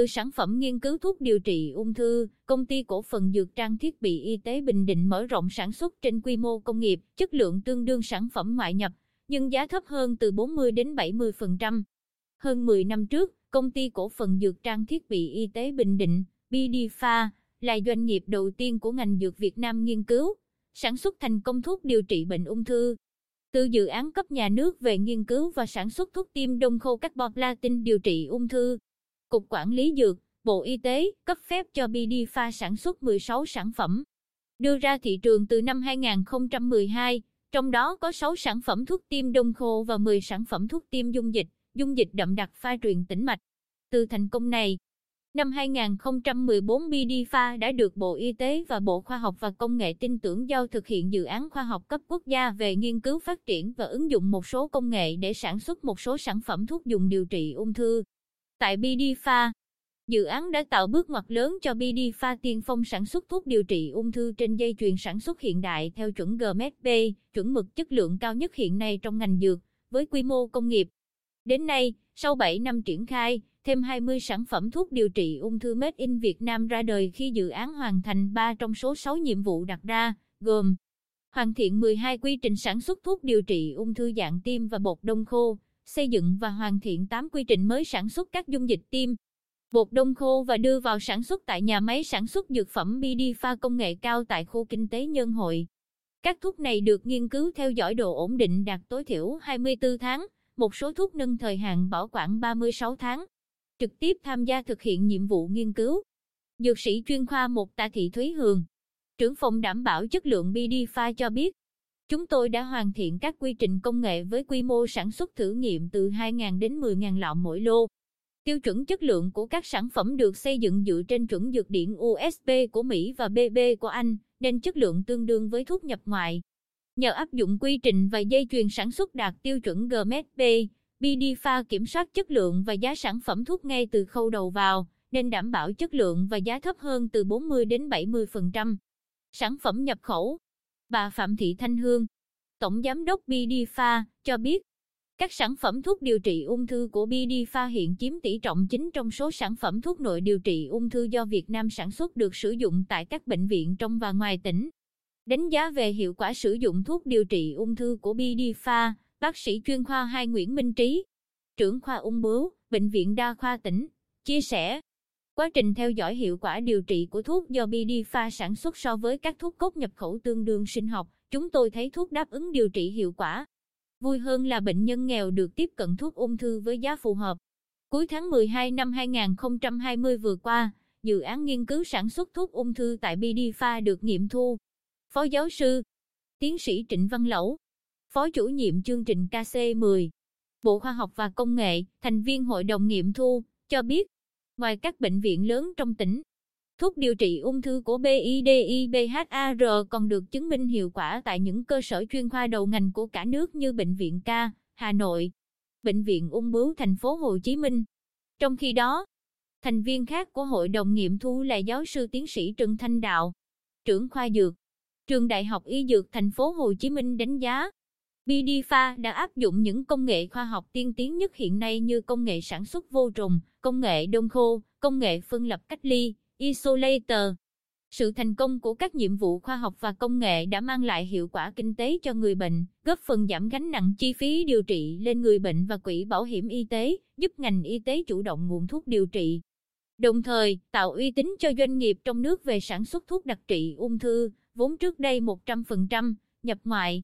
Từ sản phẩm nghiên cứu thuốc điều trị ung thư, công ty cổ phần dược trang thiết bị y tế Bình Định mở rộng sản xuất trên quy mô công nghiệp, chất lượng tương đương sản phẩm ngoại nhập, nhưng giá thấp hơn từ 40 đến 70%. Hơn 10 năm trước, công ty cổ phần dược trang thiết bị y tế Bình Định, BDPha, là doanh nghiệp đầu tiên của ngành dược Việt Nam nghiên cứu, sản xuất thành công thuốc điều trị bệnh ung thư. Từ dự án cấp nhà nước về nghiên cứu và sản xuất thuốc tiêm đông khô carbon platin điều trị ung thư, Cục Quản lý Dược, Bộ Y tế cấp phép cho Bidifa sản xuất 16 sản phẩm, đưa ra thị trường từ năm 2012, trong đó có 6 sản phẩm thuốc tiêm đông khô và 10 sản phẩm thuốc tiêm dung dịch, dung dịch đậm đặc pha truyền tĩnh mạch. Từ thành công này, năm 2014 Bidifa đã được Bộ Y tế và Bộ Khoa học và Công nghệ tin tưởng giao thực hiện dự án khoa học cấp quốc gia về nghiên cứu phát triển và ứng dụng một số công nghệ để sản xuất một số sản phẩm thuốc dùng điều trị ung thư. Tại BD dự án đã tạo bước ngoặt lớn cho BD tiên phong sản xuất thuốc điều trị ung thư trên dây chuyền sản xuất hiện đại theo chuẩn GMP, chuẩn mực chất lượng cao nhất hiện nay trong ngành dược, với quy mô công nghiệp. Đến nay, sau 7 năm triển khai, thêm 20 sản phẩm thuốc điều trị ung thư Made in Việt Nam ra đời khi dự án hoàn thành 3 trong số 6 nhiệm vụ đặt ra, gồm hoàn thiện 12 quy trình sản xuất thuốc điều trị ung thư dạng tiêm và bột đông khô, xây dựng và hoàn thiện 8 quy trình mới sản xuất các dung dịch tiêm, bột đông khô và đưa vào sản xuất tại nhà máy sản xuất dược phẩm BD pha công nghệ cao tại khu kinh tế Nhân Hội. Các thuốc này được nghiên cứu theo dõi độ ổn định đạt tối thiểu 24 tháng, một số thuốc nâng thời hạn bảo quản 36 tháng. Trực tiếp tham gia thực hiện nhiệm vụ nghiên cứu. Dược sĩ chuyên khoa 1 Tạ Thị Thúy Hường, trưởng phòng đảm bảo chất lượng BD pha cho biết, Chúng tôi đã hoàn thiện các quy trình công nghệ với quy mô sản xuất thử nghiệm từ 2.000 đến 10.000 lọ mỗi lô. Tiêu chuẩn chất lượng của các sản phẩm được xây dựng dựa trên chuẩn dược điển USP của Mỹ và BB của Anh, nên chất lượng tương đương với thuốc nhập ngoại. Nhờ áp dụng quy trình và dây chuyền sản xuất đạt tiêu chuẩn GMP, BD kiểm soát chất lượng và giá sản phẩm thuốc ngay từ khâu đầu vào, nên đảm bảo chất lượng và giá thấp hơn từ 40 đến 70%. Sản phẩm nhập khẩu Bà Phạm Thị Thanh Hương, Tổng Giám đốc bidifa cho biết, các sản phẩm thuốc điều trị ung thư của bidifa hiện chiếm tỷ trọng chính trong số sản phẩm thuốc nội điều trị ung thư do Việt Nam sản xuất được sử dụng tại các bệnh viện trong và ngoài tỉnh. Đánh giá về hiệu quả sử dụng thuốc điều trị ung thư của bidifa bác sĩ chuyên khoa 2 Nguyễn Minh Trí, trưởng khoa ung bướu, Bệnh viện Đa khoa tỉnh, chia sẻ. Quá trình theo dõi hiệu quả điều trị của thuốc do BD sản xuất so với các thuốc cốt nhập khẩu tương đương sinh học, chúng tôi thấy thuốc đáp ứng điều trị hiệu quả. Vui hơn là bệnh nhân nghèo được tiếp cận thuốc ung thư với giá phù hợp. Cuối tháng 12 năm 2020 vừa qua, dự án nghiên cứu sản xuất thuốc ung thư tại BD được nghiệm thu. Phó giáo sư, tiến sĩ Trịnh Văn Lẩu, phó chủ nhiệm chương trình KC10, Bộ Khoa học và Công nghệ, thành viên hội đồng nghiệm thu, cho biết Ngoài các bệnh viện lớn trong tỉnh, thuốc điều trị ung thư của BIDIBHAR còn được chứng minh hiệu quả tại những cơ sở chuyên khoa đầu ngành của cả nước như Bệnh viện K, Hà Nội, Bệnh viện Ung bướu thành phố Hồ Chí Minh. Trong khi đó, thành viên khác của hội đồng nghiệm thu là giáo sư tiến sĩ Trần Thanh Đạo, trưởng khoa dược, trường Đại học Y Dược thành phố Hồ Chí Minh đánh giá Bidifa đã áp dụng những công nghệ khoa học tiên tiến nhất hiện nay như công nghệ sản xuất vô trùng, công nghệ đông khô, công nghệ phân lập cách ly, isolator. Sự thành công của các nhiệm vụ khoa học và công nghệ đã mang lại hiệu quả kinh tế cho người bệnh, góp phần giảm gánh nặng chi phí điều trị lên người bệnh và quỹ bảo hiểm y tế, giúp ngành y tế chủ động nguồn thuốc điều trị. Đồng thời, tạo uy tín cho doanh nghiệp trong nước về sản xuất thuốc đặc trị ung thư, vốn trước đây 100% nhập ngoại,